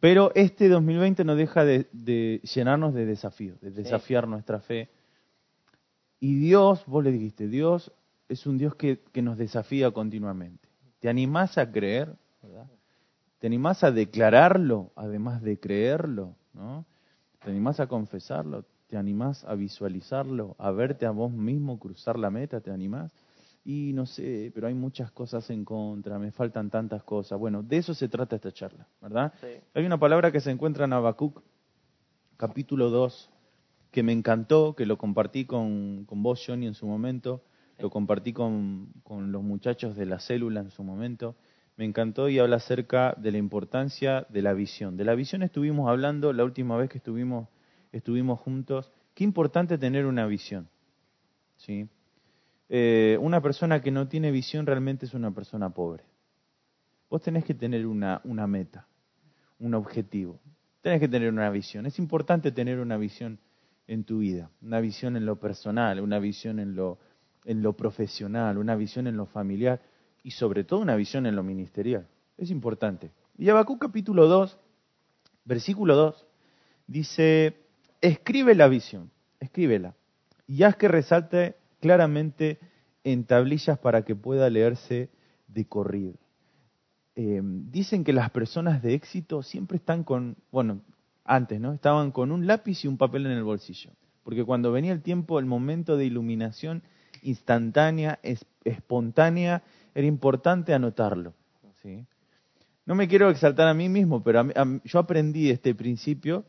Pero este 2020 no deja de, de llenarnos de desafíos, de desafiar nuestra fe. Y Dios, vos le dijiste, Dios es un Dios que, que nos desafía continuamente. ¿Te animás a creer? ¿verdad? ¿Te animás a declararlo, además de creerlo? ¿no? ¿Te animás a confesarlo? ¿Te animás a visualizarlo? ¿A verte a vos mismo cruzar la meta? ¿Te animás? Y no sé, pero hay muchas cosas en contra, me faltan tantas cosas. Bueno, de eso se trata esta charla, ¿verdad? Sí. Hay una palabra que se encuentra en Habacuc, capítulo 2, que me encantó, que lo compartí con, con vos, Johnny, en su momento, lo compartí con, con los muchachos de la célula en su momento. Me encantó y habla acerca de la importancia de la visión. De la visión estuvimos hablando la última vez que estuvimos, estuvimos juntos. Qué importante tener una visión. ¿sí? Eh, una persona que no tiene visión realmente es una persona pobre. Vos tenés que tener una, una meta, un objetivo. Tenés que tener una visión. Es importante tener una visión en tu vida, una visión en lo personal, una visión en lo, en lo profesional, una visión en lo familiar y sobre todo una visión en lo ministerial. Es importante. Y Habacuc capítulo 2, versículo 2, dice, escribe la visión, escríbela, y haz que resalte claramente en tablillas para que pueda leerse de corrido. Eh, dicen que las personas de éxito siempre están con, bueno, antes, ¿no? Estaban con un lápiz y un papel en el bolsillo. Porque cuando venía el tiempo, el momento de iluminación instantánea, es, espontánea, era importante anotarlo. ¿sí? No me quiero exaltar a mí mismo, pero yo aprendí este principio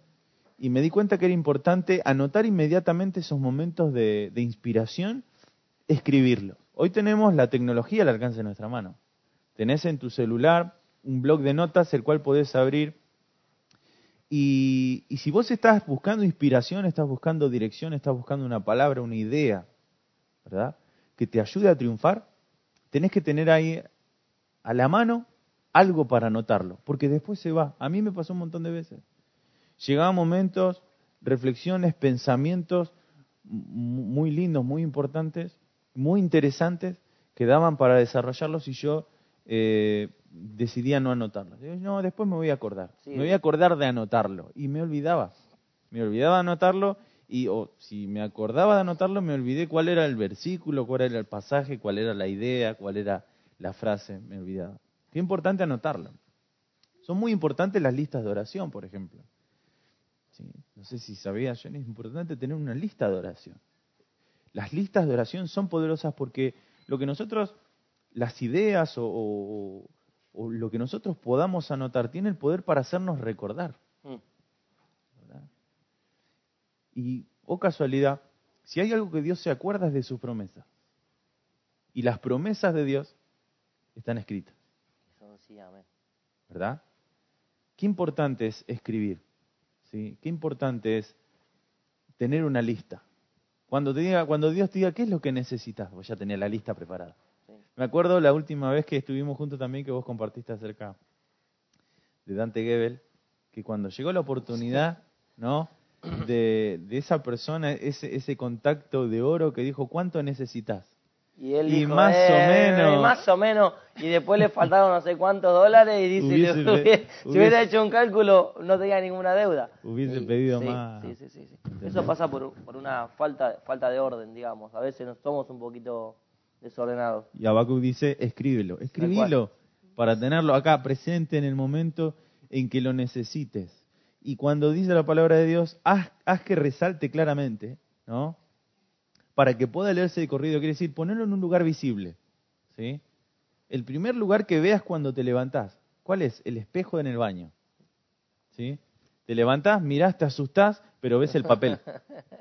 y me di cuenta que era importante anotar inmediatamente esos momentos de, inspiración, escribirlos. Hoy tenemos la tecnología al alcance de nuestra mano. Tenés en tu celular un blog de notas el cual podés abrir y, y si vos estás buscando inspiración, estás buscando dirección, estás buscando una palabra, una idea, ¿verdad? Que te ayude a triunfar, tenés que tener ahí a la mano algo para anotarlo, porque después se va. A mí me pasó un montón de veces. Llegaban momentos, reflexiones, pensamientos muy lindos, muy importantes, muy interesantes, que daban para desarrollarlos y yo eh, decidía no anotarlos. Digo, no, después me voy a acordar. Sí. Me voy a acordar de anotarlo. Y me olvidaba. Me olvidaba de anotarlo y o si me acordaba de anotarlo, me olvidé cuál era el versículo, cuál era el pasaje, cuál era la idea, cuál era la frase, me olvidaba. Qué importante anotarlo. Son muy importantes las listas de oración, por ejemplo. Sí, no sé si sabías, Jenny, es importante tener una lista de oración. Las listas de oración son poderosas porque lo que nosotros, las ideas o, o- o lo que nosotros podamos anotar, tiene el poder para hacernos recordar. Mm. ¿verdad? Y, o casualidad, si hay algo que Dios se acuerda es de sus promesas. Y las promesas de Dios están escritas, Eso sí, amén. ¿verdad? Qué importante es escribir, ¿sí? Qué importante es tener una lista. Cuando, te diga, cuando Dios te diga, ¿qué es lo que necesitas? Vos ya tenés la lista preparada. Sí. Me acuerdo la última vez que estuvimos juntos también que vos compartiste acerca de Dante Gebel, que cuando llegó la oportunidad, ¿no? De, de esa persona, ese, ese contacto de oro que dijo, ¿cuánto necesitas? Y él Y dijo, más o "Eh, menos". Más o menos. Y después le faltaron no sé cuántos dólares y dice, Hubiese- le hubiera- si hubiera hecho un cálculo, no tenía ninguna deuda. Hubiese Y- pedido sí, más. Sí, sí, sí. sí. Eso pasa por, por una falta, falta de orden, digamos. A veces nos somos un poquito desordenados. Y Habacuc dice, escríbelo, escribilo para tenerlo acá presente en el momento en que lo necesites. Y cuando dice la palabra de Dios, haz, haz que resalte claramente, ¿no? Para que pueda leerse de corrido, quiere decir ponerlo en un lugar visible, ¿sí? El primer lugar que veas cuando te levantás, ¿cuál es? El espejo en el baño, ¿sí? Te levantás, mirás, te asustás, pero ves el papel.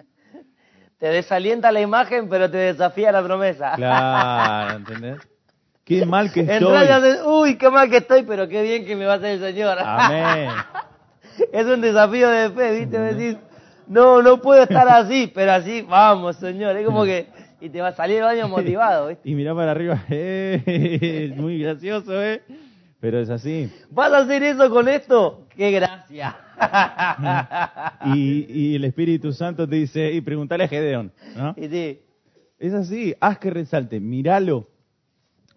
Te desalienta la imagen, pero te desafía la promesa. Claro, ¿entendés? Qué mal que estoy. Haces, uy, qué mal que estoy, pero qué bien que me va a hacer el Señor. Amén. es un desafío de fe, ¿viste? Decís, no, no puedo estar así, pero así, vamos, Señor. Es como que, y te va a salir el baño motivado, ¿viste? Y mirá para arriba, ¡eh! muy gracioso, ¿eh? Pero es así. ¿Vas a hacer eso con esto? ¡Qué gracia! Y, y el Espíritu Santo te dice, y pregúntale a Gedeón, ¿no? y sí, Es así, haz que resalte, míralo.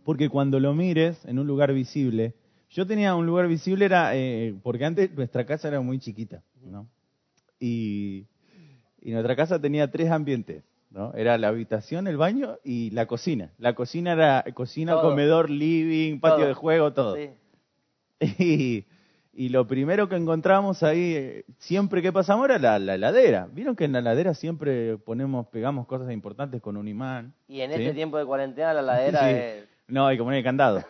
Porque cuando lo mires en un lugar visible, Yo tenía un lugar visible, era eh, porque antes nuestra casa era muy chiquita, ¿no? Y, y nuestra casa tenía tres ambientes, ¿no? Era la habitación, el baño y la cocina. La cocina era cocina, Todo. comedor, living, patio Todo. de juego, todo. Sí. Y, y lo primero que encontramos ahí, siempre que pasamos, era la, la heladera. Vieron que en la heladera siempre ponemos, pegamos cosas importantes con un imán. Y en ¿sí? este tiempo de cuarentena la ladera Sí. es... No, hay que poner el candado,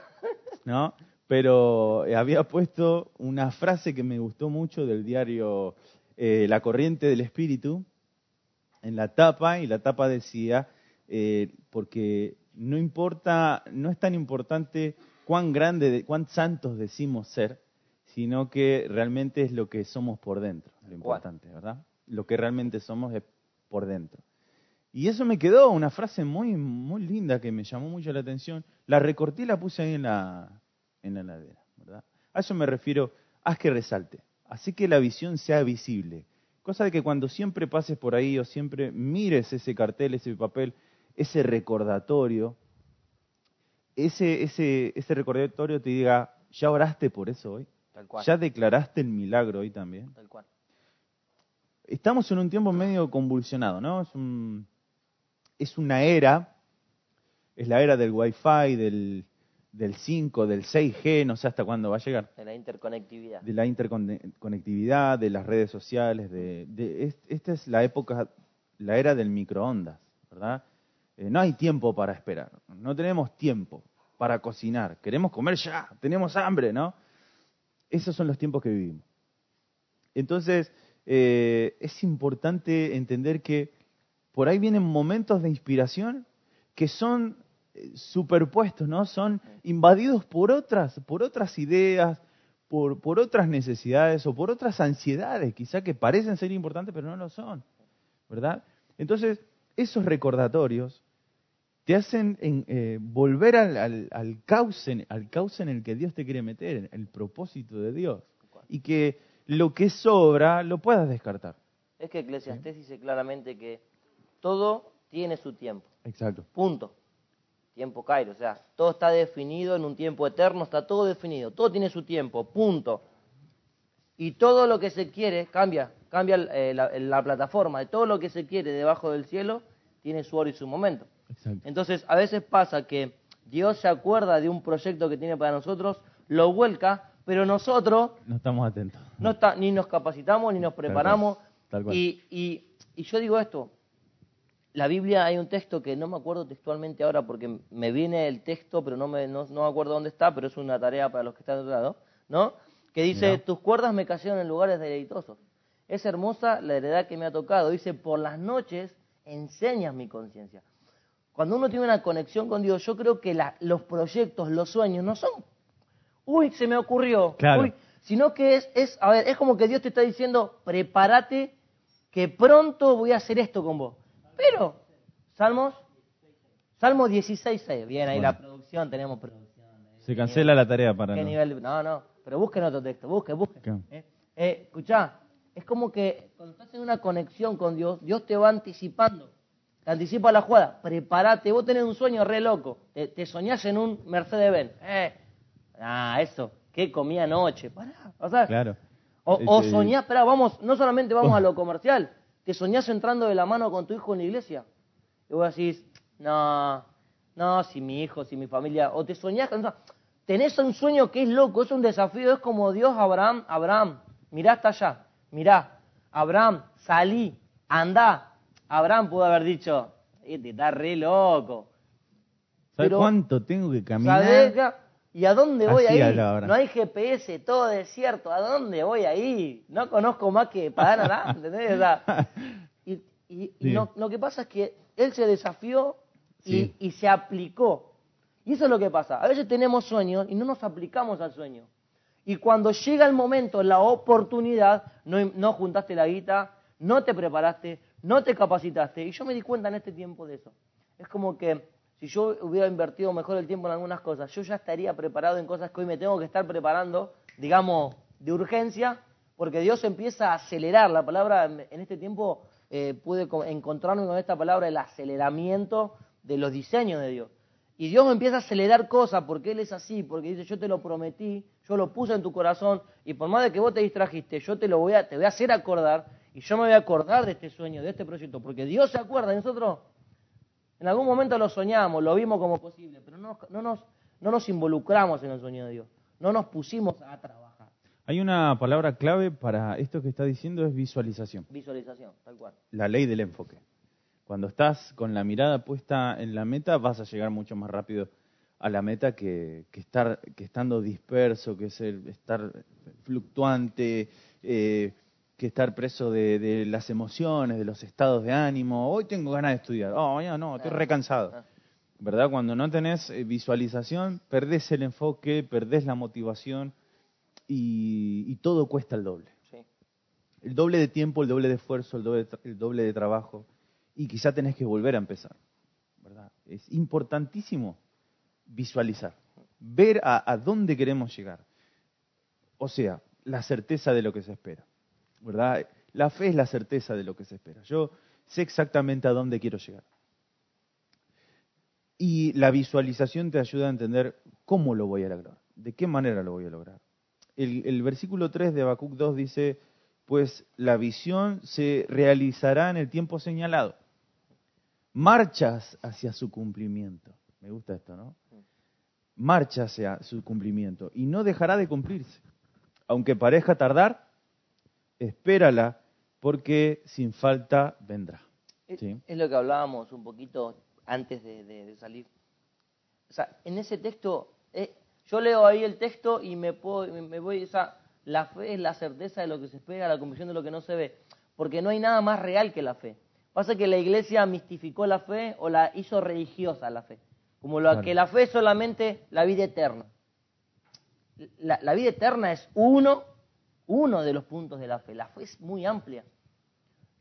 ¿no? Pero eh, había puesto una frase que me gustó mucho del diario eh, La Corriente del Espíritu en la tapa, y la tapa decía, eh, porque no importa, no es tan importante cuán grande, de- cuán santos decimos ser, sino que realmente es lo que somos por dentro, lo importante, ¿verdad? Lo que realmente somos es por dentro. Y eso me quedó una frase muy, muy linda que me llamó mucho la atención. La recorté y la puse ahí en la, en la heladera, ¿verdad? A eso me refiero, haz que resalte. Así que la visión sea visible. Cosa de que cuando siempre pases por ahí o siempre mires ese cartel, ese papel, ese recordatorio, ese, ese, ese recordatorio te diga, ¿ya oraste por eso hoy? Tal cual. ¿Ya declaraste el milagro hoy también? Tal cual. estamos en un tiempo medio convulsionado, ¿no? Es, un, es una era, es la era del Wi-Fi, del, del 5, del 6G, no sé hasta cuándo va a llegar, De la interconectividad. de la interconectividad, de las redes sociales, de, de- es- esta es la época, la era del microondas, ¿verdad? Eh, no hay tiempo para esperar, no tenemos tiempo para cocinar, queremos comer ya, tenemos hambre, ¿no? Esos son los tiempos que vivimos. Entonces, eh, es importante entender que por ahí vienen momentos de inspiración que son superpuestos, ¿no? Son invadidos por otras, por otras ideas, por, por otras necesidades o por otras ansiedades, quizá que parecen ser importantes pero no lo son, ¿verdad? Entonces, esos recordatorios te hacen en, eh, volver al, al, al cauce, al cauce en el que Dios te quiere meter, en el propósito de Dios, y que lo que sobra lo puedas descartar. Es que Eclesiastés dice claramente que todo tiene su tiempo. Exacto. Punto. Tiempo Cairo. O sea, todo está definido en un tiempo eterno, está todo definido. Todo tiene su tiempo. Punto. Y todo lo que se quiere cambia. Cambia eh, la, la plataforma. De todo lo que se quiere debajo del cielo tiene su hora y su momento. Exacto. Entonces, a veces pasa que Dios se acuerda de un proyecto que tiene para nosotros, lo vuelca, pero nosotros No estamos atentos. no está, ni nos capacitamos, ni nos cual, preparamos. tal cual. Y, y, y yo digo esto, la Biblia hay un texto que no me acuerdo textualmente ahora porque me viene el texto, pero no me, no, no me acuerdo dónde está, pero es una tarea para los que están de otro lado, ¿no? Que dice, tus cuerdas me cayeron en lugares deleitosos. Es hermosa la heredad que me ha tocado. Dice, por las noches enseñas mi conciencia. Cuando uno tiene una conexión con Dios, yo creo que la- los proyectos, los sueños, no son, uy, se me ocurrió, Claro. uy, sino que es, es, a ver, es como que Dios te está diciendo, prepárate, que pronto voy a hacer esto con vos. Pero, Salmos, Salmo 16, 6. Bien, ahí Bueno. la producción, tenemos producción. Se cancela la tarea para ¿Qué no. nivel? No, no, pero busquen otro texto, busquen, busquen. Eh, eh, escuchá, es como que cuando estás en una conexión con Dios, Dios te va anticipando, te anticipa la jugada. Prepárate, vos tenés un sueño re loco, te, te soñás en un Mercedes-Benz. Eh, ah, eso, ¿qué comí anoche? Pará, o sea, Claro. o, o soñás, esperá, vamos, no solamente vamos a lo comercial, te soñás entrando de la mano con tu hijo en la iglesia. Y vos decís, no, no, si mi hijo, si mi familia, o te soñás, o sea, tenés un sueño que es loco, es un desafío, es como Dios Abraham, Abraham, mirá hasta allá, mirá, Abraham, salí, andá. Abraham pudo haber dicho, este está re loco. ¿Sabes cuánto tengo que caminar? ¿Y a dónde voy Así hablaba Abraham. No hay GPS, todo desierto. ¿A dónde voy ahí? No conozco más que Paraná, ¿entendés? O sea, y y- y Sí. no- lo que pasa es que él se desafió y, Sí. y se aplicó. Y eso es lo que pasa. A veces tenemos sueños y no nos aplicamos al sueño. Y cuando llega el momento, la oportunidad, no, no juntaste la guita, no te preparaste, no te capacitaste. Y yo me di cuenta en este tiempo de eso. Es como que si yo hubiera invertido mejor el tiempo en algunas cosas, yo ya estaría preparado en cosas que hoy me tengo que estar preparando, digamos, de urgencia, porque Dios empieza a acelerar. La palabra en este tiempo eh, pude co- encontrarme con esta palabra, el aceleramiento de los diseños de Dios. Y Dios empieza a acelerar cosas porque Él es así, porque dice, yo te lo prometí, yo lo puse en tu corazón, y por más de que vos te distrajiste, yo te lo voy a, te voy a hacer acordar, y yo me voy a acordar de este sueño, de este proyecto, porque Dios se acuerda, y nosotros en algún momento lo soñamos, lo vimos como posible, pero no, no, nos, no nos involucramos en el sueño de Dios, no nos pusimos a trabajar. Hay una palabra clave para esto que está diciendo, es visualización. Visualización, tal cual. La ley del enfoque. Cuando estás con la mirada puesta en la meta, vas a llegar mucho más rápido a la meta que, que estar que estando disperso, que es el, estar fluctuante, eh, que estar preso de, de, las emociones, de los estados de ánimo. Hoy tengo ganas de estudiar. Oh, ya no, estoy recansado. ¿Verdad? Cuando no tenés eh, visualización, perdés el enfoque, perdés la motivación y, y todo cuesta el doble. Sí. El doble de tiempo, el doble de esfuerzo, el doble, el doble de trabajo y quizá tenés que volver a empezar. ¿verdad? Es importantísimo visualizar, ver a, a, dónde queremos llegar. O sea, la certeza de lo que se espera. La fe es la certeza de lo que se espera. Yo sé exactamente a dónde quiero llegar. Y la visualización te ayuda a entender cómo lo voy a lograr, de qué manera lo voy a lograr. El, el versículo 3 de Habacuc 2 dice, pues la visión se realizará en el tiempo señalado marchas hacia su cumplimiento. Me gusta esto, ¿no? Marcha hacia su cumplimiento y no dejará de cumplirse. Aunque parezca tardar, espérala porque sin falta vendrá. ¿Sí? Es lo que hablábamos un poquito antes de, de, de salir. O sea, en ese texto, eh, yo leo ahí el texto y me, puedo, me voy, o sea, la fe es la certeza de lo que se espera, la convicción de lo que no se ve, porque no hay nada más real que la fe. Pasa que la iglesia mistificó la fe o la hizo religiosa la fe. Como lo, claro. que la fe es solamente la vida eterna. La, la, vida eterna es uno, uno de los puntos de la fe. La fe es muy amplia.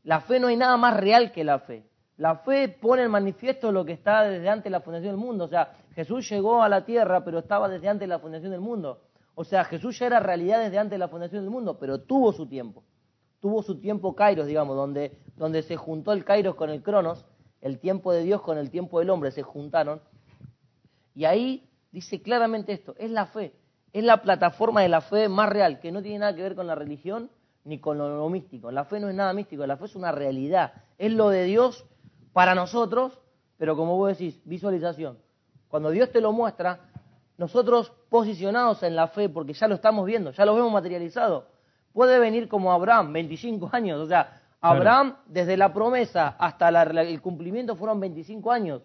La fe no hay nada más real que la fe. La fe pone en manifiesto lo que está desde antes de la fundación del mundo. O sea, Jesús llegó a la tierra, pero estaba desde antes de la fundación del mundo. O sea, Jesús ya era realidad desde antes de la fundación del mundo, pero tuvo su tiempo tuvo su tiempo Kairos, digamos, donde, donde se juntó el Kairos con el Cronos, el tiempo de Dios con el tiempo del hombre, se juntaron. Y ahí dice claramente esto, es la fe, es la plataforma de la fe más real, que no tiene nada que ver con la religión ni con lo, lo místico. La fe no es nada místico, la fe es una realidad, es lo de Dios para nosotros, pero como vos decís, visualización. Cuando Dios te lo muestra, nosotros posicionados en la fe, porque ya lo estamos viendo, ya lo vemos materializado, puede venir como Abraham, 25 años. O sea, Abraham, claro. desde la promesa hasta la, el cumplimiento fueron 25 años.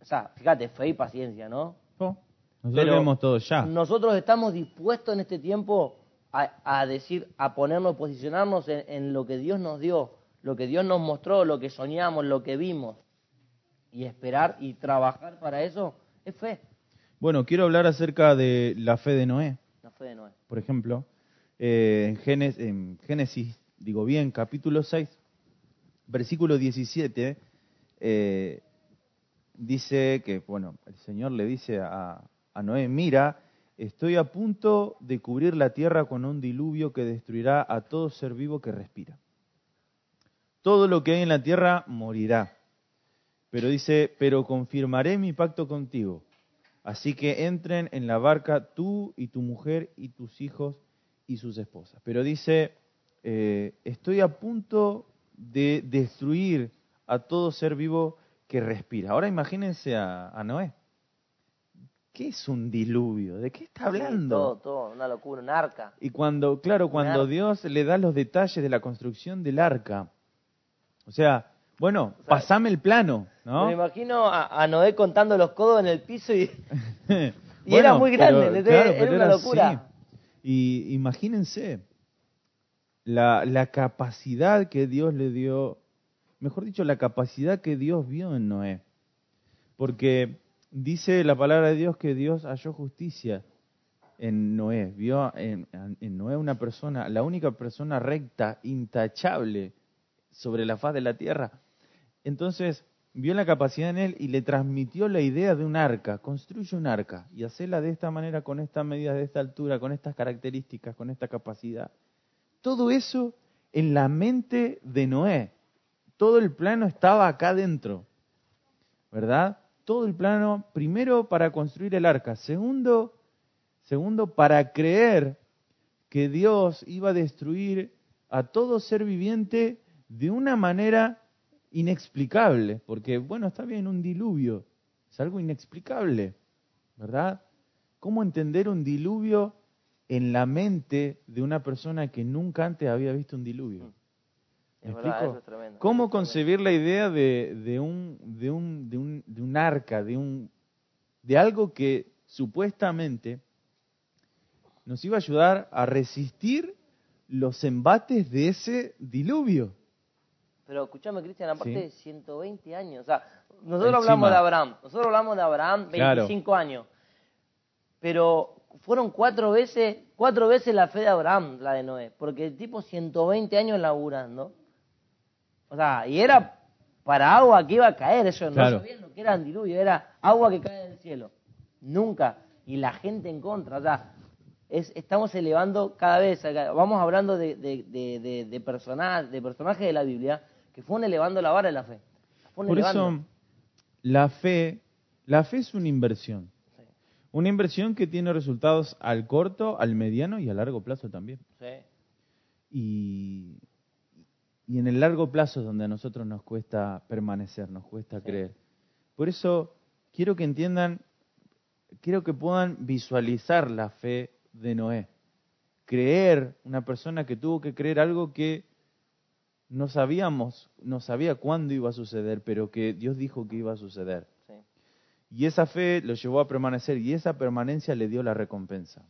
O sea, fíjate, fe y paciencia, ¿no? Oh, nosotros Pero todo ya. Nosotros estamos dispuestos en este tiempo a, a decir, a ponernos, posicionarnos en, en, lo que Dios nos dio, lo que Dios nos mostró, lo que soñamos, lo que vimos. Y esperar y trabajar para eso es fe. Bueno, quiero hablar acerca de la fe de Noé. La fe de Noé. Por ejemplo, eh, en, Génesis, en, Génesis, digo bien, capítulo 6, versículo 17, eh, dice que, bueno, el Señor le dice a, a Noé, mira, estoy a punto de cubrir la tierra con un diluvio que destruirá a todo ser vivo que respira. Todo lo que hay en la tierra morirá. Pero dice, pero confirmaré mi pacto contigo. Así que entren en la barca tú y tu mujer y tus hijos y sus esposas. Pero dice, eh, estoy a punto de destruir a todo ser vivo que respira. Ahora imagínense a, a Noé. ¿Qué es un diluvio? ¿De qué está hablando? Sí, todo, todo, una locura, un arca. Y cuando, claro, cuando Dios le da los detalles de la construcción del arca, o sea, bueno, o sea, pasame el plano, ¿no? Me imagino a, a, Noé contando los codos en el piso y, y bueno, era muy grande, pero, era, claro, era una locura. Y imagínense la, la, capacidad que Dios le dio, mejor dicho, la capacidad que Dios vio en Noé. Porque dice la palabra de Dios que Dios halló justicia en Noé. Vio en, en Noé una persona, la única persona recta, intachable sobre la faz de la tierra. Entonces, vio la capacidad en él y le transmitió la idea de un arca. Construye un arca y hacela de esta manera, con estas medidas, de esta altura, con estas características, con esta capacidad. Todo eso en la mente de Noé. Todo el plano estaba acá dentro. ¿Verdad? Todo el plano, primero para construir el arca, segundo, segundo para creer que Dios iba a destruir a todo ser viviente de una manera inexplicable, porque bueno, está bien un diluvio, es algo inexplicable, ¿verdad? ¿Cómo entender un diluvio en la mente de una persona que nunca antes había visto un diluvio? ¿Me Es verdad, explico? eso es tremendo. ¿Cómo concebir la idea de, de un, de, un, de, un, de un arca, de, un, de algo que supuestamente nos iba a ayudar a resistir los embates de ese diluvio? Pero escúchame, Cristian, aparte Sí. de 120 años. O sea, nosotros Encima. hablamos de Abraham. Nosotros hablamos de Abraham, Claro. 25 años. Pero fueron cuatro veces, cuatro veces la fe de Abraham, la de Noé. Porque el tipo 120 años laburando. O sea, y era para agua que iba a caer. Ellos no Claro. sabían lo que era un diluvio. Era agua que cae del cielo. Nunca. Y la gente en contra. O sea, es, estamos elevando cada vez, vamos hablando de, de, de, de, de persona- de personajes de la Biblia que fueron elevando la vara de la fe. Por elevando. eso, la fe, la fe es una inversión. Sí, Una inversión que tiene resultados al corto, al mediano y a largo plazo también. sí, Y, y en el largo plazo es donde a nosotros nos cuesta permanecer, nos cuesta Sí. creer. Por eso quiero que entiendan, quiero que puedan visualizar la fe de Noé. Creer, una persona que tuvo que creer algo que no sabíamos, no sabía cuándo iba a suceder, pero que Dios dijo que iba a suceder. sí. Y esa fe lo llevó a permanecer y esa permanencia le dio la recompensa.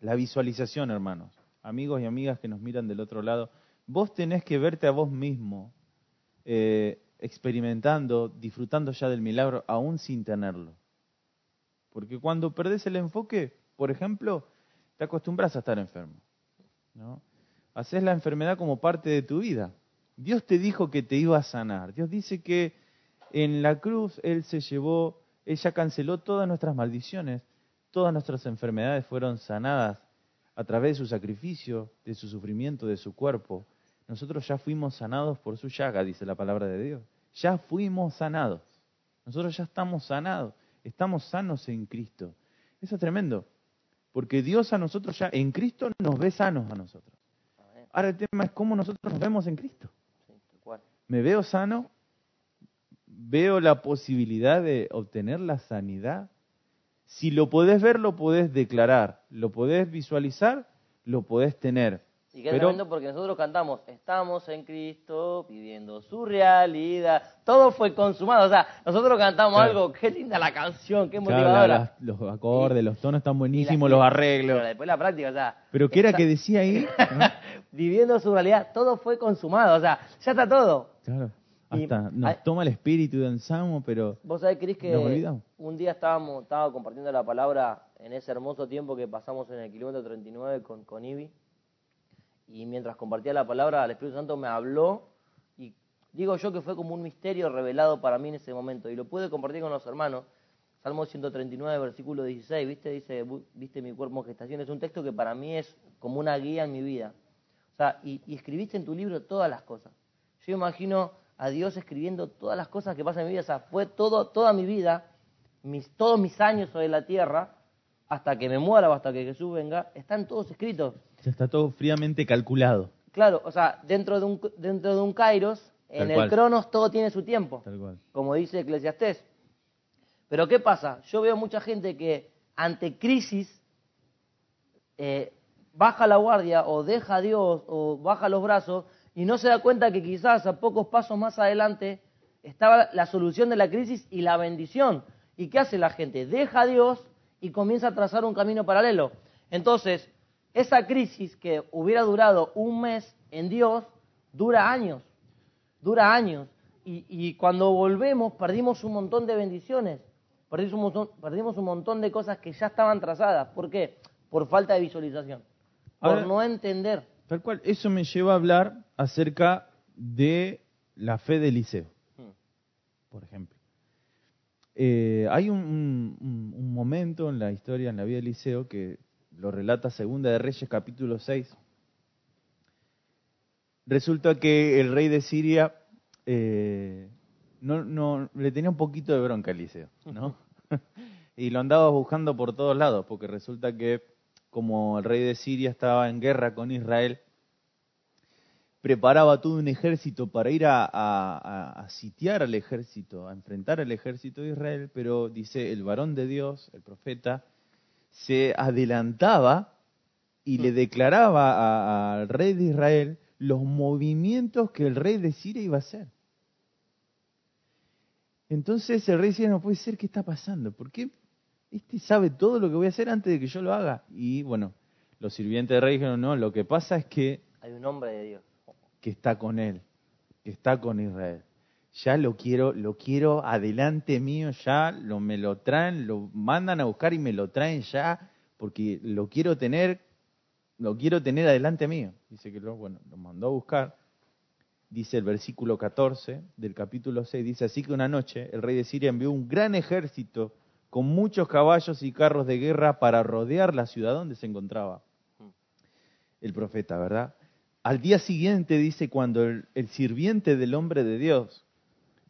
La visualización, hermanos, amigos y amigas que nos miran del otro lado, vos tenés que verte a vos mismo eh, experimentando, disfrutando ya del milagro, aún sin tenerlo. Porque cuando perdés el enfoque, por ejemplo, te acostumbras a estar enfermo. ¿no? Haces la enfermedad como parte de tu vida. Dios te dijo que te iba a sanar. Dios dice que en la cruz Él se llevó, ella canceló todas nuestras maldiciones, todas nuestras enfermedades fueron sanadas a través de su sacrificio, de su sufrimiento, de su cuerpo. Nosotros ya fuimos sanados por su llaga, dice la palabra de Dios. Ya fuimos sanados. Nosotros ya estamos sanados. Estamos sanos en Cristo. Eso es tremendo. Porque Dios a nosotros ya, en Cristo nos ve sanos a nosotros. Ahora el tema es cómo nosotros nos vemos en Cristo. Me veo sano, veo la posibilidad de obtener la sanidad. Si lo podés ver, lo podés declarar, lo podés visualizar, lo podés tener. Y qué Pero- tremendo porque nosotros cantamos, estamos en Cristo, viviendo su realidad. Todo fue consumado. O sea, nosotros cantamos Claro. algo, qué linda la canción, qué Claro, motivadora. la- la- los acordes, los tonos están Y buenísimos, la- los Pero arreglos. después la práctica, o sea. Pero ¿qué era que decía ahí? ¿No? viviendo su realidad, todo fue consumado. O sea, ya está todo. Claro, Y- hasta nos toma el espíritu de Ansamo, pero Vos sabés, Cris, que Nos un día estábamos, estaba compartiendo la palabra en ese hermoso tiempo que pasamos en el kilómetro 39 con, con Ibi. Y mientras compartía la palabra, el Espíritu Santo me habló. Y digo yo que fue como un misterio revelado para mí en ese momento. Y lo pude compartir con los hermanos. Salmo 139, versículo 16, ¿viste? Dice, "Bu- viste mi cuerpo en gestación. Es un texto que para mí es como una guía en mi vida. O sea, y escribiste en tu libro todas las cosas. Yo imagino a Dios escribiendo todas las cosas que pasan en mi vida. O sea, fue todo, toda mi vida, mis, todos mis años sobre la tierra, hasta que me muera o hasta que Jesús venga, están todos escritos. ya está todo fríamente calculado. Claro, o sea, dentro de un, dentro de un Kairos, en el cual. Cronos todo tiene su tiempo, Tal cual. como dice Eclesiastés. Pero ¿qué pasa? Yo veo mucha gente que ante crisis eh, baja la guardia o deja a Dios o baja los brazos y no se da cuenta que quizás a pocos pasos más adelante estaba la solución de la crisis y la bendición. ¿Y qué hace la gente? Deja a Dios y comienza a trazar un camino paralelo. Entonces, esa crisis que hubiera durado un mes en Dios, dura años, dura años. Y, y cuando volvemos perdimos un montón de bendiciones, perdimos un, montón, perdimos un montón de cosas que ya estaban trazadas. ¿Por qué? Por falta de visualización, por no entender. Tal cual, eso me lleva a hablar acerca de la fe de Eliseo, Hmm. por ejemplo. Eh, hay un, un- un- momento en la historia, en la vida de Eliseo, que lo relata Segunda de Reyes capítulo 6. Resulta que el rey de Siria eh, no, no, le tenía un poquito de bronca a Eliseo, ¿no? y lo andaba buscando por todos lados, porque resulta que como el rey de Siria estaba en guerra con Israel, preparaba todo un ejército para ir a, a, sitiar al ejército, a enfrentar al ejército de Israel, pero dice el varón de Dios, el profeta, se adelantaba y le declaraba al rey de Israel los movimientos que el rey de Siria iba a hacer. Entonces el rey decía, no puede ser, ¿qué está pasando? ¿Por qué este sabe todo lo que voy a hacer antes de que yo lo haga? Y bueno, los sirvientes del rey dijeron, no, lo que pasa es que... Hay un hombre de Dios. Que está con él, que está con Israel. Ya lo quiero, lo quiero adelante mío, ya lo, me lo traen, lo mandan a buscar y me lo traen ya, porque lo quiero tener, lo quiero tener adelante mío. Dice que lo, bueno, lo mandó a buscar dice el versículo 14 del capítulo 6, dice, así que una noche el rey de Siria envió un gran ejército con muchos caballos y carros de guerra para rodear la ciudad donde se encontraba el profeta, ¿verdad? Al día siguiente, dice, cuando el, sirviente del hombre de Dios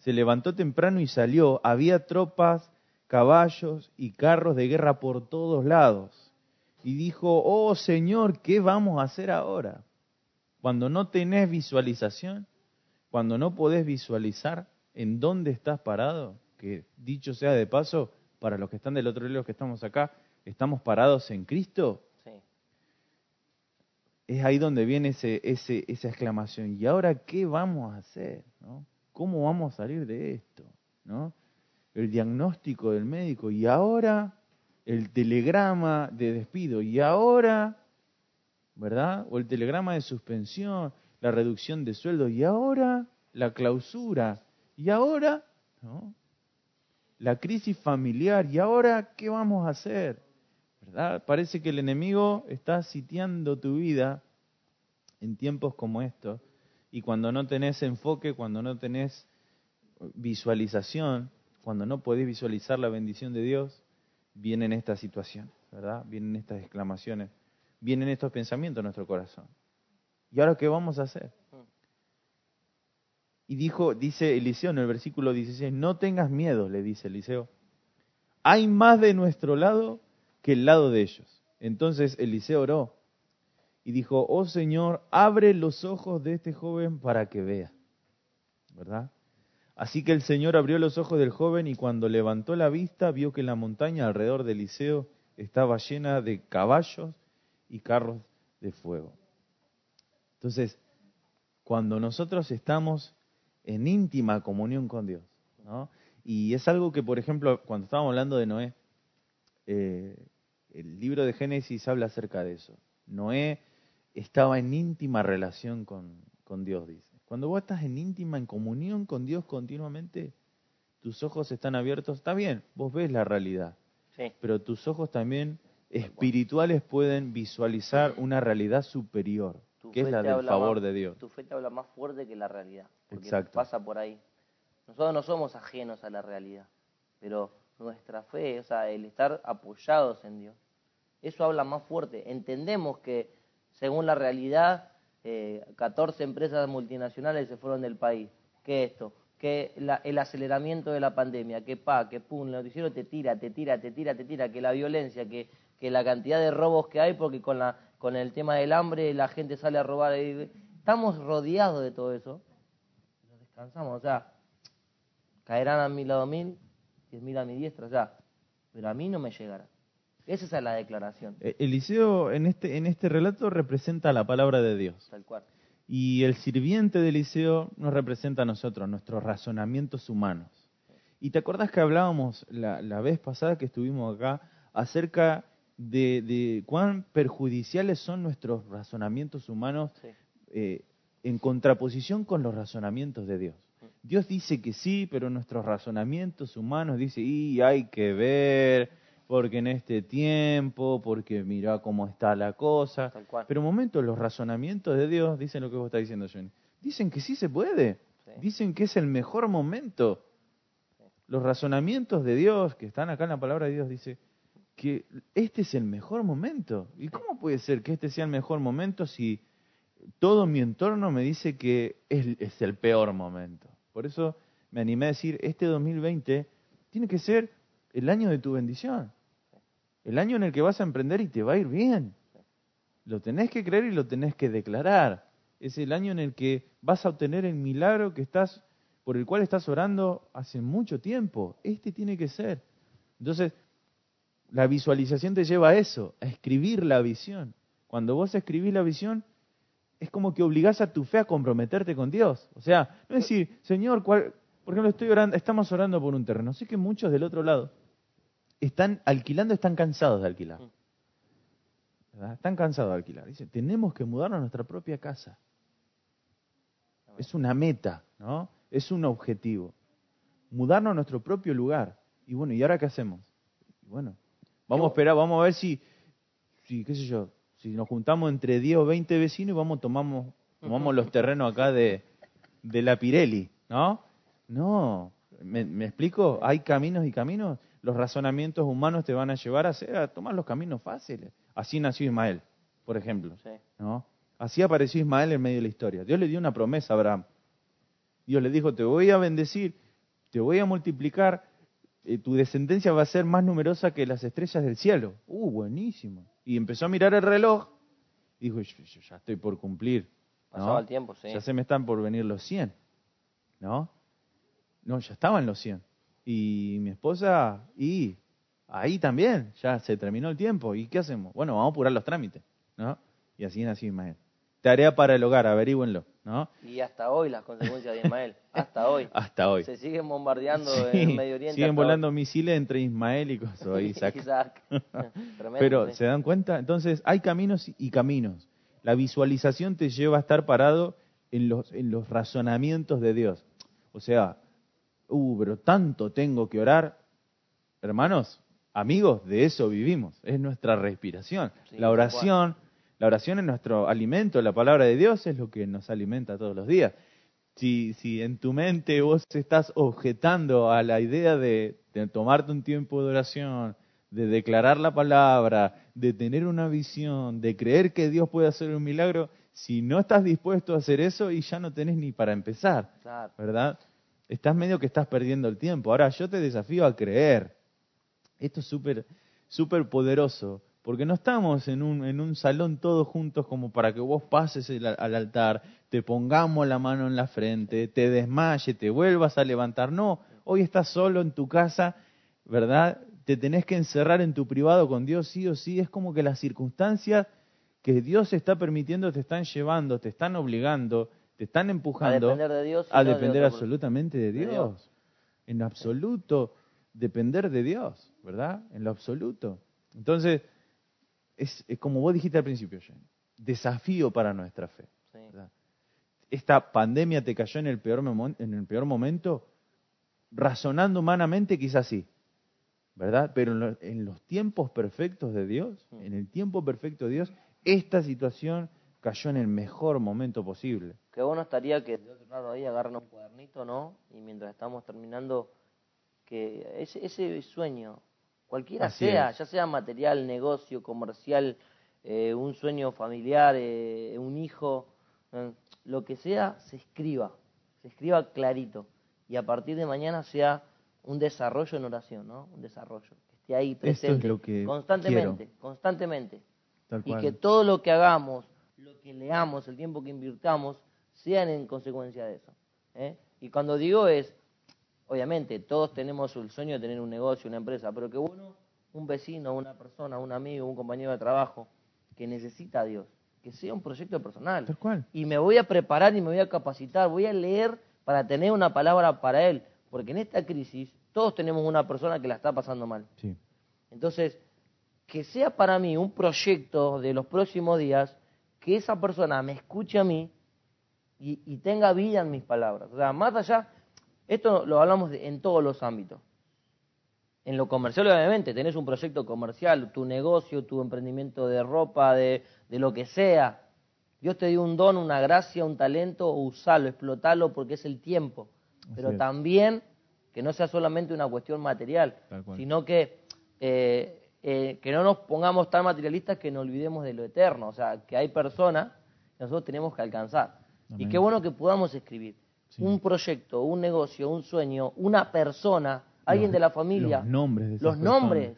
se levantó temprano y salió, había tropas, caballos y carros de guerra por todos lados. Y dijo, oh Señor, ¿qué vamos a hacer ahora? Cuando no tenés visualización, cuando no podés visualizar en dónde estás parado, que dicho sea de paso, para los que están del otro lado, los que estamos acá, estamos parados en Cristo. Es ahí donde viene ese, ese, esa exclamación. ¿Y ahora qué vamos a hacer? ¿no? ¿Cómo vamos a salir de esto? ¿no? El diagnóstico del médico. Y ahora el telegrama de despido. Y ahora, ¿verdad? O el telegrama de suspensión la reducción de sueldo y ahora la clausura y ahora ¿no? la crisis familiar y ahora qué vamos a hacer parece que el enemigo está sitiando tu vida en tiempos como estos y cuando no tenés enfoque cuando no tenés visualización cuando no podés visualizar la bendición de Dios vienen estas situaciones verdad vienen estas exclamaciones vienen estos pensamientos en nuestro corazón ¿Y ahora qué vamos a hacer? Y dijo, dice Eliseo en el versículo 16, no tengas miedo, le dice Eliseo. Hay más de nuestro lado que el lado de ellos. Entonces Eliseo oró y dijo, oh Señor, abre los ojos de este joven para que vea. ¿Verdad? Así que el Señor abrió los ojos del joven y cuando levantó la vista vio que la montaña alrededor de Eliseo estaba llena de caballos y carros de fuego. Entonces, cuando nosotros estamos en íntima comunión con Dios, ¿no? Y es algo que, por ejemplo, cuando estábamos hablando de Noé, eh, el libro de Génesis habla acerca de eso. Noé estaba en íntima relación con, con Dios, dice. Cuando vos estás en íntima, en comunión con Dios continuamente, tus ojos están abiertos, está bien, vos ves la realidad, sí. pero tus ojos también espirituales pueden visualizar una realidad superior que es la del favor de Dios. Tu fe te habla más fuerte que la realidad, porque pasa por ahí. Nosotros no somos ajenos a la realidad, pero nuestra fe, o sea, el estar apoyados en Dios, eso habla más fuerte. Entendemos que, según la realidad, eh, 14 empresas multinacionales se fueron del país. ¿Qué esto? Que el aceleramiento de la pandemia, que pa, que pum, el noticiero te tira, te tira, te tira, te tira, que la violencia, que, que la cantidad de robos que hay, porque con la con el tema del hambre, la gente sale a robar. Estamos rodeados de todo eso. Nos descansamos, o sea, caerán a mi lado mil, diez mil a mi diestra, sea, pero a mí no me llegará. Esa es la declaración. Eh, Eliseo en este, en este relato representa la palabra de Dios. Tal cual. Y el sirviente de Eliseo nos representa a nosotros, nuestros razonamientos humanos. Y te acordás que hablábamos la, la vez pasada que estuvimos acá acerca de, cuán perjudiciales son nuestros razonamientos humanos eh, en contraposición con los razonamientos de Dios. Mm. Dios dice que sí, pero nuestros razonamientos humanos dicen, y hay que ver, porque en este tiempo, porque mira cómo está la cosa. Pero un momento, los razonamientos de Dios dicen lo que vos estás diciendo, Johnny. Dicen que sí se puede. Dicen que es el mejor momento. Los razonamientos de Dios, que están acá en la palabra de Dios, dice, que este es el mejor momento. ¿Y cómo puede ser que este sea el mejor momento si todo mi entorno me dice que es, el peor momento? Por eso me animé a decir, este 2020 tiene que ser el año de tu bendición. El año en el que vas a emprender y te va a ir bien. Lo tenés que creer y lo tenés que declarar. Es el año en el que vas a obtener el milagro que estás por el cual estás orando hace mucho tiempo. Este tiene que ser. Entonces, la visualización te lleva a eso, a escribir la visión. Cuando vos escribís la visión, es como que obligás a tu fe a comprometerte con Dios. O sea, no es decir, Señor, ¿cuál, por ejemplo, estoy orando, estamos orando por un terreno. Sé que muchos del otro lado están alquilando, están cansados de alquilar. Están cansados de alquilar. Dicen, tenemos que mudarnos a nuestra propia casa. Es una meta, ¿no? Es un objetivo. Mudarnos a nuestro propio lugar. Y bueno, ¿y ahora qué hacemos? bueno, vamos a esperar, vamos a ver si, si, qué sé yo, si nos juntamos entre 10 o 20 vecinos y vamos, tomamos, tomamos los terrenos acá de, de la Pirelli, ¿no? No, ¿Me, explico? Hay caminos y caminos. Los razonamientos humanos te van a llevar a, a tomar los caminos fáciles. Así nació Ismael, por ejemplo. ¿no? Así apareció Ismael en medio de la historia. Dios le dio una promesa a Abraham. Dios le dijo, te voy a bendecir, te voy a multiplicar, eh, tu descendencia va a ser más numerosa que las estrellas del cielo. Uh, buenísimo. Y empezó a mirar el reloj y dijo, yo, ya estoy por cumplir. Pasaba el tiempo, sí. Ya se me están por venir los 100. ¿No? No, ya estaban los 100. Y mi esposa, y ahí también, ya se terminó el tiempo. ¿Y qué hacemos? Bueno, vamos a apurar los trámites. ¿No? Y así nació Ismael. Tarea para el hogar, averígüenlo, ¿no? Y hasta hoy las consecuencias de Ismael, hasta hoy. hasta hoy. Se siguen bombardeando en el Medio Oriente. Siguen volando misiles entre Ismael y Isaac. Isaac. Pero, ¿se dan cuenta? Entonces, hay caminos y caminos. La visualización te lleva a estar parado en los, en los razonamientos de Dios. O sea, uh, pero tanto tengo que orar. Hermanos, amigos, de eso vivimos. Es nuestra respiración. la oración la oración es nuestro alimento, la palabra de Dios es lo que nos alimenta todos los días. Si, si en tu mente vos estás objetando a la idea de, tomarte un tiempo de oración, de declarar la palabra, de tener una visión, de creer que Dios puede hacer un milagro, si no estás dispuesto a hacer eso y ya no tenés ni para empezar, ¿verdad? Estás medio que estás perdiendo el tiempo. Ahora yo te desafío a creer. Esto es súper, súper poderoso. Porque no estamos en un, en un salón todos juntos como para que vos pases al altar, te pongamos la mano en la frente, te desmayes, te vuelvas a levantar. No, hoy estás solo en tu casa, ¿verdad? Te tenés que encerrar en tu privado con Dios sí o sí. Es como que las circunstancias que Dios está permitiendo te están llevando, te están obligando, te están empujando a depender, de Dios a depender absolutamente de Dios. En absoluto, depender de Dios, ¿verdad? En lo absoluto. Entonces, es, como vos dijiste al principio, Jenny, desafío para nuestra fe. Esta pandemia te cayó en el, peor en el peor momento, razonando humanamente quizás sí, ¿verdad? Pero en, los tiempos perfectos de Dios, en el tiempo perfecto de Dios, esta situación cayó en el mejor momento posible. Qué bueno estaría que de otro lado ahí agarren un cuadernito, ¿no? Y mientras estamos terminando, que ese, ese sueño cualquiera sea, ya sea material, negocio, comercial, eh, un sueño familiar, eh, un hijo, eh, lo que sea, se escriba, se escriba clarito y a partir de mañana sea un desarrollo en oración, ¿no? Un desarrollo, que esté ahí presente, constantemente, constantemente. Y que todo lo que hagamos, lo que leamos, el tiempo que invirtamos, sean en consecuencia de eso. Y cuando digo es, obviamente, todos tenemos el sueño de tener un negocio, una empresa, pero que uno, un vecino, una persona, un amigo, un compañero de trabajo que necesita a Dios, que sea un proyecto personal. Y me voy a preparar y me voy a capacitar, voy a leer para tener una palabra para Él, porque en esta crisis todos tenemos una persona que la está pasando mal. Entonces, que sea para mí un proyecto de los próximos días, que esa persona me escuche a mí y, y tenga vida en mis palabras. O sea, más allá, esto lo hablamos en todos los ámbitos. En lo comercial, obviamente, tenés un proyecto comercial, tu negocio, tu emprendimiento de ropa, de, lo que sea. Dios te dio un don, una gracia, un talento, usalo, explotalo porque es el tiempo. Pero también que no sea solamente una cuestión material, sino que, eh, eh, que no nos pongamos tan materialistas que nos olvidemos de lo eterno. O sea, que hay personas que nosotros tenemos que alcanzar. Y qué bueno que podamos escribir Sí. un proyecto, un negocio, un sueño, una persona, alguien Los- de la familia, los nombres de los personas. nombres,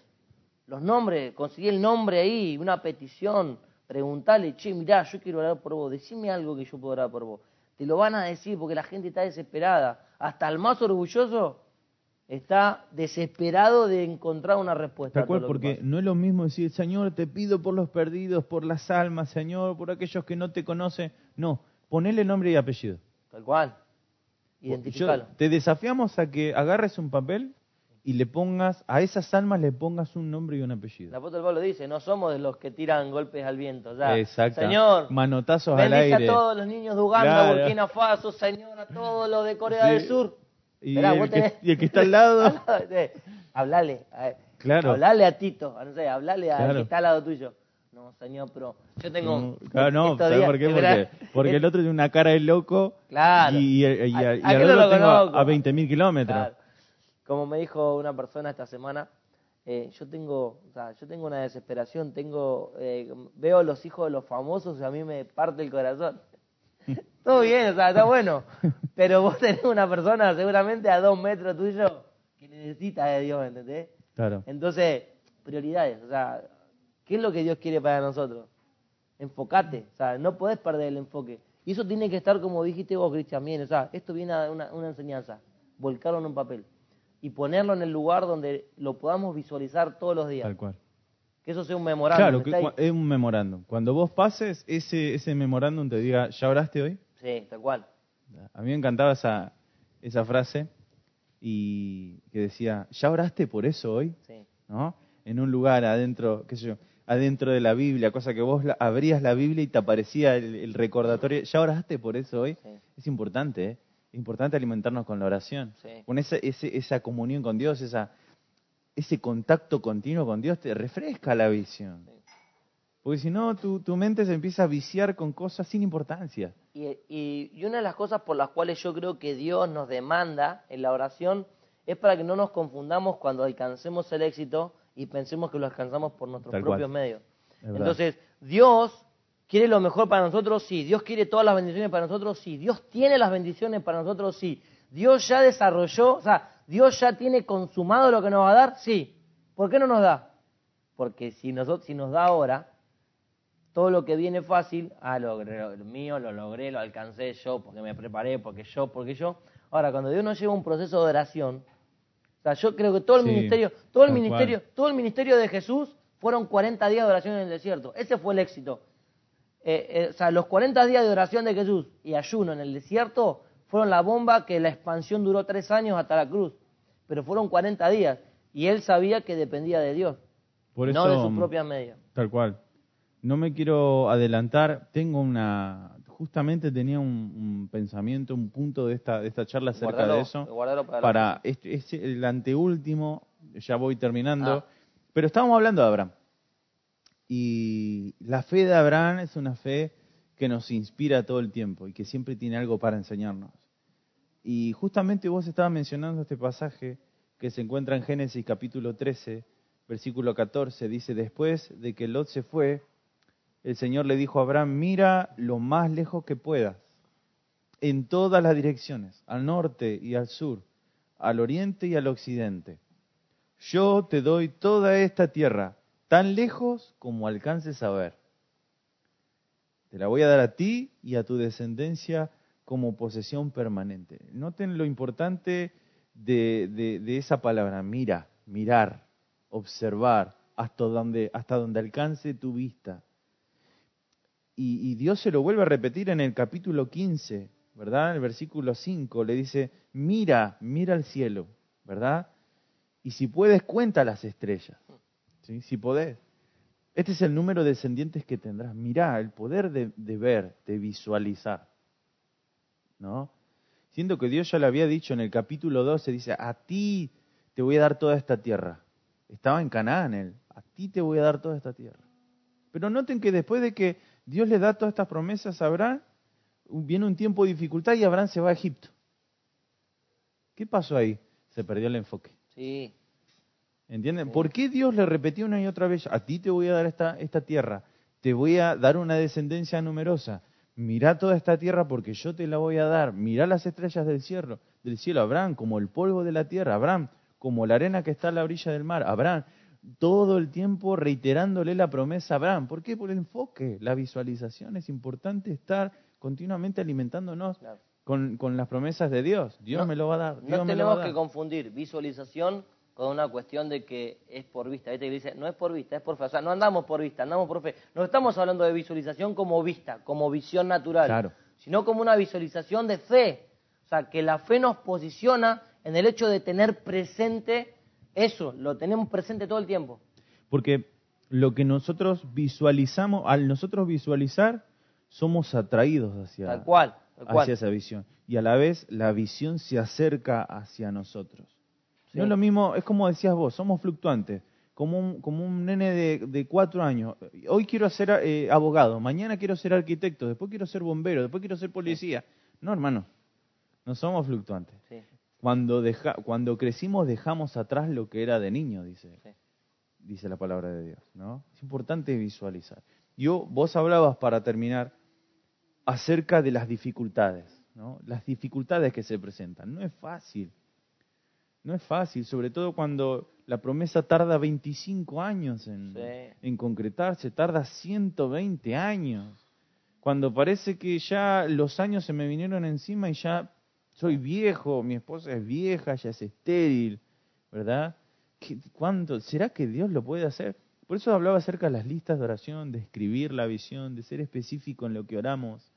los nombres, conseguí el nombre ahí, una petición, preguntarle, che, mirá, yo quiero orar por vos, decime algo que yo puedo orar por vos. Te lo van a decir porque la gente está desesperada. Hasta el más orgulloso está desesperado de encontrar una respuesta. Tal cual, porque no es lo mismo decir, Señor, te pido por los perdidos, por las almas, Señor, por aquellos que no te conocen. No, ponele nombre y apellido. Tal cual. Yo- Identificalo. te desafiamos a que agarres un papel y le pongas, a esas almas le pongas un nombre y un El apellido. apóstol Pablo dice, no somos de los que tiran golpes al viento. Sea, Exacto. Señor, Manotazos al bendice aire. a todos los niños de Uganda, Claro. Burkina Faso, Señor, a todos los de Corea Sí. del Sur. Y, el que, tenés- y el que está al lado, Sí. hablale, a- Claro. hablale a Tito, no sé, hablale al Claro. que está al lado tuyo. No, señor, pero yo tengo... No, claro, no, ¿sabes por qué? Porque, porque el otro tiene una cara de loco Claro. y, y, A- y a al otro tengo a, conozco. a 20.000 kilómetros. Claro. Como me dijo una persona esta semana, eh, yo tengo, o sea, yo tengo una desesperación, tengo, eh, veo los hijos de los famosos y a mí me parte el corazón. Todo bien, o sea, está bueno, pero vos tenés una persona seguramente a dos metros tuyo que necesita de Dios, ¿entendés? Claro. Entonces, prioridades, o sea, ¿qué es lo que Dios quiere para nosotros? Enfocate, o sea, no podés perder el enfoque. Y eso tiene que estar, como dijiste vos, Cristian, bien, o sea, esto viene a una, una enseñanza, volcarlo en un papel y ponerlo en el lugar donde lo podamos visualizar todos los días. Tal cual. Que eso sea un memorándum. Claro, que es un memorándum. Cuando vos pases, ese, ese memorándum te diga, ¿ya oraste hoy? Sí, tal cual. A mí me encantaba esa, esa frase y que decía, ¿ya oraste por eso hoy? Sí, ¿No? En un lugar adentro, qué sé yo, adentro de la Biblia, cosa que vos abrías la Biblia y te aparecía el, el recordatorio, ¿ya oraste por eso hoy? sí, Es importante, ¿eh? Es importante alimentarnos con la oración. sí. Con esa, ese- esa comunión con Dios, esa, ese contacto continuo con Dios, te refresca la visión. Porque si no, tu, tu mente se empieza a viciar con cosas sin importancia. Y, y- y una de las cosas por las cuales yo creo que Dios nos demanda en la oración es para que no nos confundamos cuando alcancemos el éxito y pensemos que lo alcanzamos por nuestros Tal propios cual. medios. Es verdad. Entonces, Dios quiere lo mejor para nosotros, sí. Dios quiere todas las bendiciones para nosotros, sí. Dios tiene las bendiciones para nosotros, sí. Dios ya desarrolló, o sea, Dios ya tiene consumado lo que nos va a dar, sí. ¿Por qué no nos da? Porque si, nosotros, si nos da ahora, todo lo que viene fácil, ah, lo, logré, lo mío, lo logré, lo alcancé yo, porque me preparé, porque yo, porque yo. Ahora, cuando Dios nos lleva a un proceso de oración, o sea, yo creo que todo el Sí, ministerio, todo el ministerio, todo el ministerio de Jesús fueron 40 días de oración en el desierto. Ese fue el éxito. Eh, eh, o sea, los 40 días de oración de Jesús y ayuno en el desierto fueron la bomba que la expansión duró tres años hasta la cruz. Pero fueron 40 días. Y él sabía que dependía de Dios, Por no de eso, sus propias medias. Tal cual. No me quiero adelantar. Tengo una. Justamente tenía un, un pensamiento, un punto de esta, de esta charla acerca Guardalo- de eso. para, Para este, este- el anteúltimo, ya voy terminando. Ah. Pero estábamos hablando de Abraham. Y la fe de Abraham es una fe que nos inspira todo el tiempo y que siempre tiene algo para enseñarnos. Y justamente vos estabas mencionando este pasaje que se encuentra en Génesis capítulo 13, versículo 14. Dice, después de que Lot se fue, el Señor le dijo a Abraham, mira lo más lejos que puedas, en todas las direcciones, al norte y al sur, al oriente y al occidente. Yo te doy toda esta tierra, tan lejos como alcances a ver. Te la voy a dar a ti y a tu descendencia como posesión permanente. Noten lo importante de, esa palabra, mira, mirar, observar, hasta donde, hasta donde alcance tu vista. Y, y Dios se lo vuelve a repetir en el capítulo 15, ¿verdad? En el versículo 5 le dice, mira, mira al cielo, ¿verdad? Y si puedes, cuenta las estrellas, ¿sí? Si podés. Este es el número de descendientes que tendrás. Mirá, el poder de, ver, de visualizar. ¿No? Siendo que Dios ya lo había dicho en el capítulo 12, dice, a ti te voy a dar toda esta tierra. Estaba en Canaán él, a ti te voy a dar toda esta tierra. Pero noten que después de que Dios le da todas estas promesas a Abraham, viene un tiempo de dificultad y Abraham se va a Egipto. ¿Qué pasó ahí? Se perdió el enfoque. Sí, ¿Entienden? ¿Por qué Dios le repetió una y otra vez, a ti te voy a dar esta, esta tierra, te voy a dar una descendencia numerosa, Mirá toda esta tierra porque yo te la voy a dar. Mirá las estrellas del cielo, del cielo, Abraham, como el polvo de la tierra, Abraham, como la arena que está a la orilla del mar, Abraham. Todo el tiempo reiterándole la promesa a Abraham. ¿Por qué? Por el enfoque, la visualización. Es importante estar continuamente alimentándonos Claro. con, con las promesas de Dios. Dios No- me lo va a dar. Dios No me lo va a tenemos dar. que confundir visualización con una cuestión de que es por vista. Que dice, no es por vista, es por fe. O sea, no andamos por vista, andamos por fe. No estamos hablando de visualización como vista, como visión natural, Claro. sino como una visualización de fe. O sea, que la fe nos posiciona en el hecho de tener presente eso, lo tenemos presente todo el tiempo. Porque lo que nosotros visualizamos, al nosotros visualizar, somos atraídos hacia, Tal cual, tal cual. hacia esa visión. Y a la vez la visión se acerca hacia nosotros. Sí. No es lo mismo, es como decías vos, somos fluctuantes. Como un, como un nene de, de cuatro años. Hoy quiero ser eh, abogado, mañana quiero ser arquitecto, después quiero ser bombero, después quiero ser policía. No, hermano, no somos fluctuantes. Sí, Cuando, deja, cuando crecimos dejamos atrás lo que era de niño, dice, sí. dice la palabra de Dios. ¿no? Es importante visualizar. Yo, vos hablabas para terminar acerca de las dificultades, ¿no? las dificultades que se presentan. No es fácil, no es fácil, sobre todo cuando la promesa tarda 25 años en, Sí. en concretarse, tarda 120 años. Cuando parece que ya los años se me vinieron encima y ya soy viejo, mi esposa es vieja, ya es estéril, ¿verdad? ¿Qué- ¿Cuánto? ¿Será que Dios lo puede hacer? Por eso hablaba acerca de las listas de oración, de escribir la visión, de ser específico en lo que oramos,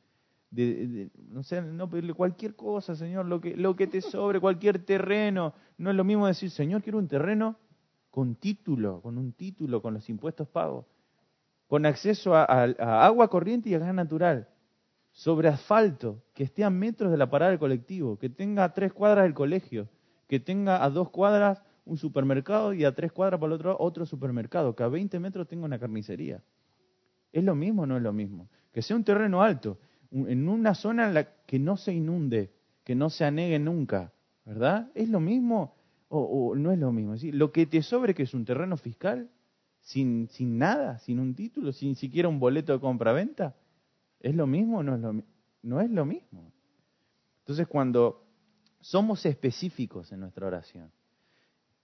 de, no sé, no pedirle cualquier cosa, Señor, lo que, lo que te sobre, cualquier terreno. No es lo mismo decir, Señor, quiero un terreno con título, con un título, con los impuestos pagos, con acceso a, agua corriente y a gas natural, sobre asfalto, que esté a metros de la parada del colectivo, que tenga a tres cuadras del colegio, que tenga a dos cuadras un supermercado y a tres cuadras por el otro otro supermercado, que a 20 metros tenga una carnicería. ¿Es lo mismo o no es lo mismo? Que sea un terreno alto, en una zona que no se inunde, que no se anegue nunca, ¿verdad? ¿Es lo mismo o, no es lo mismo? Lo que te sobre que es un terreno fiscal, sin, sin nada, sin un título, sin siquiera un boleto de compra-venta, ¿es lo mismo o no es lo, no es lo mismo? Entonces cuando somos específicos en nuestra oración,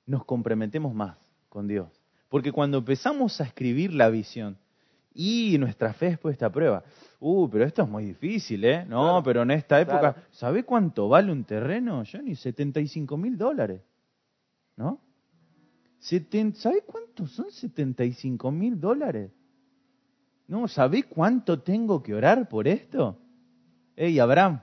nos comprometemos más con Dios. Porque cuando empezamos a escribir la visión y nuestra fe es puesta a prueba, uh, pero esto es muy difícil, ¿eh? No, Claro. pero en esta época, Claro. ¿sabe cuánto vale un terreno? Ni 75 mil dólares, ¿no? Seten- ¿Sabe cuánto son 75 mil dólares? No, ¿sabe cuánto tengo que orar por esto? Ey, Abraham,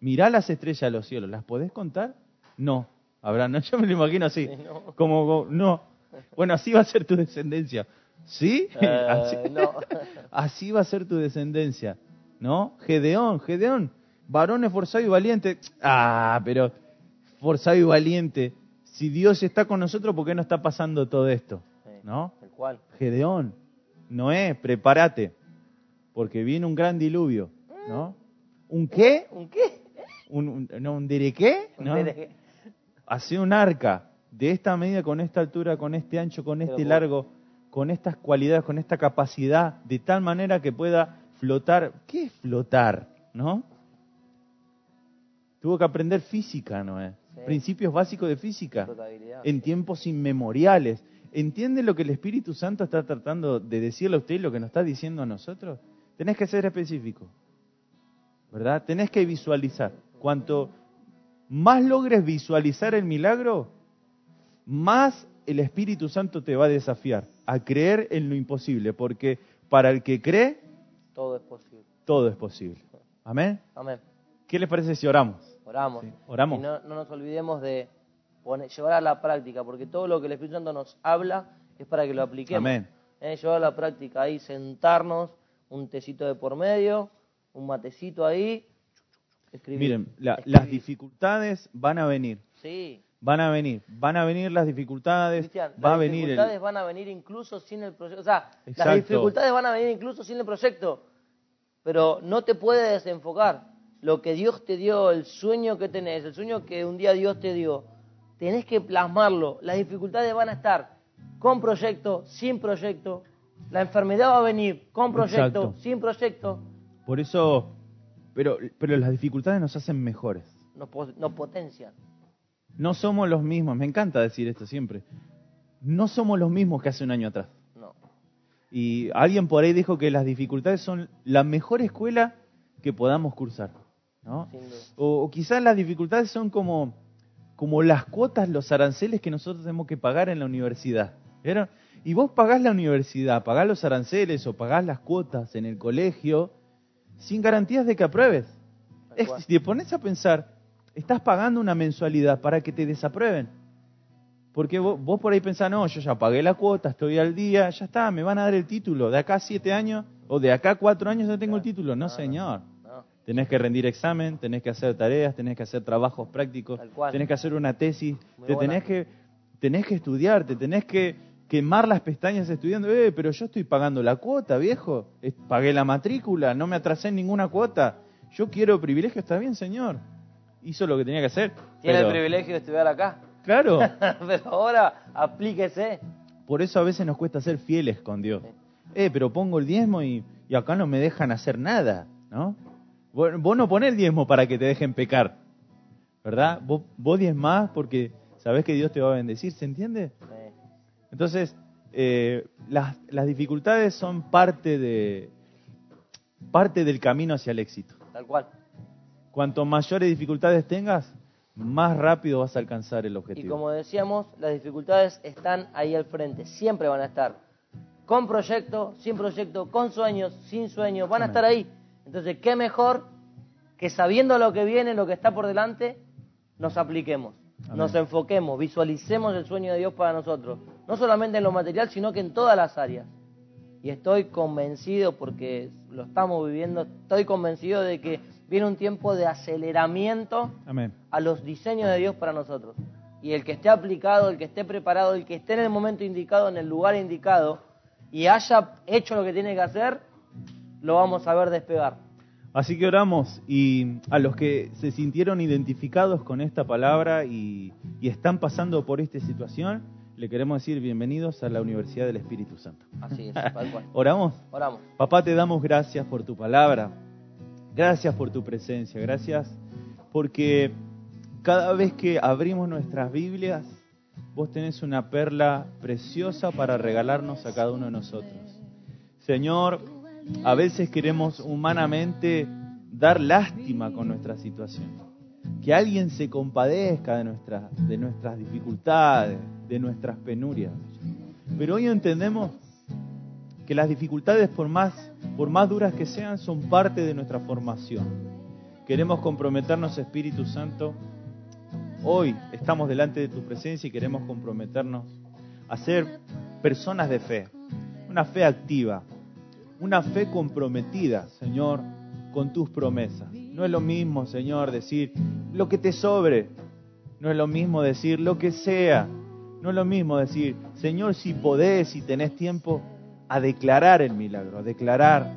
mirá las estrellas de los cielos, ¿las podés contar? No, Abraham, no, yo me lo imagino así, Sí, no. como- no. Bueno, así va a ser tu descendencia. ¿Sí? Eh, así, no. así va a ser tu descendencia. ¿No? Gedeón, Gedeón, varón esforzado y valiente. Ah, pero forzado y valiente. Si Dios está con nosotros, ¿por qué no está pasando todo esto? ¿No? Tal cual. Gedeón, Noé, prepárate, porque viene un gran diluvio, ¿no? ¿Un qué? ¿Un qué? ¿Un, un, no, un dire qué? Un ¿No? Hace un arca de esta medida, con esta altura, con este ancho, con este largo, con estas cualidades, con esta capacidad, de tal manera que pueda flotar. ¿Qué es flotar? ¿No? Tuvo que aprender física, Noé. Sí. Principios básicos de física en tiempos inmemoriales. ¿Entiende lo que el Espíritu Santo está tratando de decirle a usted y lo que nos está diciendo a nosotros? Tenés que ser específico, ¿verdad? Tenés que visualizar. Cuanto más logres visualizar el milagro, más el Espíritu Santo te va a desafiar a creer en lo imposible, porque para el que cree, Todo es posible. todo es posible. Amén. Amén. ¿Qué les parece si oramos? Oramos. Sí, oramos. Y no, no nos olvidemos de poner- llevar a la práctica, porque todo lo que el Espíritu Santo nos habla es para que lo apliquemos. Amén. Eh, llevar a la práctica ahí, sentarnos, un tecito de por medio, un matecito ahí, escribir. Miren, la- Escribir. las dificultades van a venir. Sí. Van a venir, van a venir las dificultades, Cristian, va a las venir el... dificultades van a venir incluso sin el proyecto. O sea, Exacto. las dificultades van a venir incluso sin el proyecto. Pero no te puedes desenfocar. Lo que Dios te dio, el sueño que tenés, el sueño que un día Dios te dio, tenés que plasmarlo. Las dificultades van a estar con proyecto, sin proyecto, La enfermedad va a venir con proyecto, Exacto. sin proyecto, Por eso, pero, pero las dificultades nos hacen mejores. nos, nos potencian. No somos los mismos, me encanta decir esto siempre. No somos los mismos que hace un año atrás. No. Y alguien por ahí dijo que las dificultades son la mejor escuela que podamos cursar. ¿no? O, o quizás las dificultades son como, como las cuotas, los aranceles que nosotros tenemos que pagar en la universidad. ¿Vieron? Y vos pagás la universidad, pagás los aranceles o pagás las cuotas en el colegio sin garantías de que apruebes. Es- si te pones a pensar, estás pagando una mensualidad para que te desaprueben. Porque vos, vos por ahí pensás, no, yo ya pagué la cuota, estoy al día, ya está, me van a dar el título. De acá a siete años o de acá a cuatro años ya tengo el título. No, señor. Tenés que rendir examen, tenés que hacer tareas, tenés que hacer trabajos prácticos, tenés que hacer una tesis, Muy te buena. tenés que, tenés que estudiar, te tenés que quemar las pestañas estudiando. Eh, pero yo estoy pagando la cuota, viejo. Pagué la matrícula, no me atrasé en ninguna cuota. Yo quiero privilegio, está bien, señor. Hizo lo que tenía que hacer. Tiene pero- el privilegio de estudiar acá. Claro, Pero ahora aplíquese. por eso a veces nos cuesta ser fieles con Dios. Eh, pero pongo el diezmo y, y acá no me dejan hacer nada, ¿no? Vos, vos no ponés el diezmo para que te dejen pecar, ¿verdad? Vos, vos diezmás porque sabés que Dios te va a bendecir, ¿se entiende? Eh, Entonces, eh, las, las dificultades son parte, de, parte del camino hacia el éxito. tal cual. Cuanto mayores dificultades tengas, más rápido vas a alcanzar el Y objetivo. como decíamos, las dificultades están ahí al frente, siempre van a estar. Con proyecto, sin proyecto, con sueños, sin sueños, van a estar ahí. Entonces, ¿qué mejor que sabiendo lo que viene, lo que está por delante, nos apliquemos, Amén. nos enfoquemos, visualicemos el sueño de Dios para nosotros? No solamente en lo material, sino que en todas las áreas. Y estoy convencido, porque lo estamos viviendo, estoy convencido de que viene un tiempo de aceleramiento Amén. a los diseños de Dios para nosotros. Y el que esté aplicado, el que esté preparado, el que esté en el momento indicado, en el lugar indicado, y haya hecho lo que tiene que hacer, lo vamos a ver despegar. Así que oramos y a los que se sintieron identificados con esta palabra y, y están pasando por esta situación, le queremos decir bienvenidos a la Universidad del Espíritu Santo. Así es, tal cual. Oramos. Oramos. Papá, te damos gracias por tu palabra, gracias por tu presencia, gracias porque cada vez que abrimos nuestras Biblias, vos tenés una perla preciosa para regalarnos a cada uno de nosotros. Señor, a veces queremos humanamente dar lástima con nuestra situación. Que alguien se compadezca de, de nuestras dificultades, de nuestras penurias. Pero hoy entendemos que las dificultades, por más, por más duras que sean, son parte de nuestra formación. Queremos comprometernos, Espíritu Santo. Hoy estamos delante de tu presencia y queremos comprometernos a ser personas de fe, una fe activa, una fe comprometida, Señor, con tus promesas. No es lo mismo, Señor, decir lo que te sobre, no es lo mismo decir lo que sea, no es lo mismo decir, Señor, si podés, si tenés tiempo, a declarar el milagro, a declarar,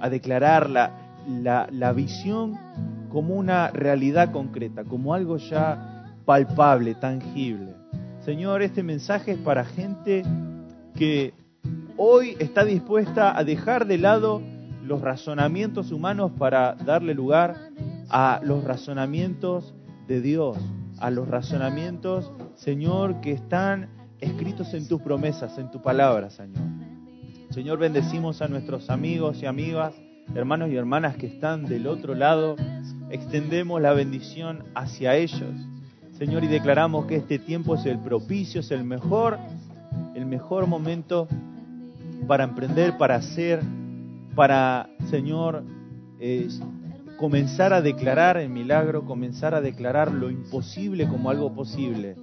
a declarar la, la, la visión como una realidad concreta, como algo ya palpable, tangible. Señor, este mensaje es para gente que hoy está dispuesta a dejar de lado los razonamientos humanos para darle lugar a los razonamientos de Dios, a los razonamientos, Señor, que están escritos en tus promesas, en tu palabra, Señor. Señor, bendecimos a nuestros amigos y amigas, hermanos y hermanas que están del otro lado. Extendemos la bendición hacia ellos. Señor, y declaramos que este tiempo es el propicio, es el mejor, el mejor momento para emprender, para hacer, para, Señor, eh, comenzar a declarar el milagro, comenzar a declarar lo imposible como algo posible.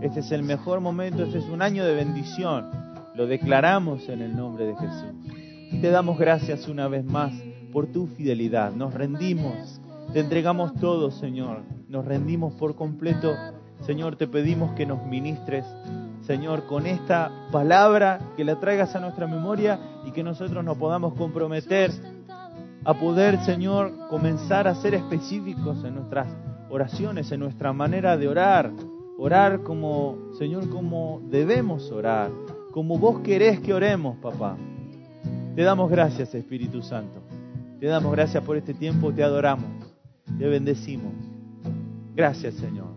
Este es el mejor momento, este es un año de bendición. Lo declaramos en el nombre de Jesús. Y te damos gracias una vez más por tu fidelidad. Nos rendimos, te entregamos todo, Señor. Nos rendimos por completo. Señor, te pedimos que nos ministres, Señor, con esta palabra, que la traigas a nuestra memoria y que nosotros nos podamos comprometer a poder, Señor, comenzar a ser específicos en nuestras oraciones, en nuestra manera de orar. Orar como, Señor, como debemos orar, como vos querés que oremos, papá. Te damos gracias, Espíritu Santo. Te damos gracias por este tiempo, te adoramos, te bendecimos. Gracias, Señor.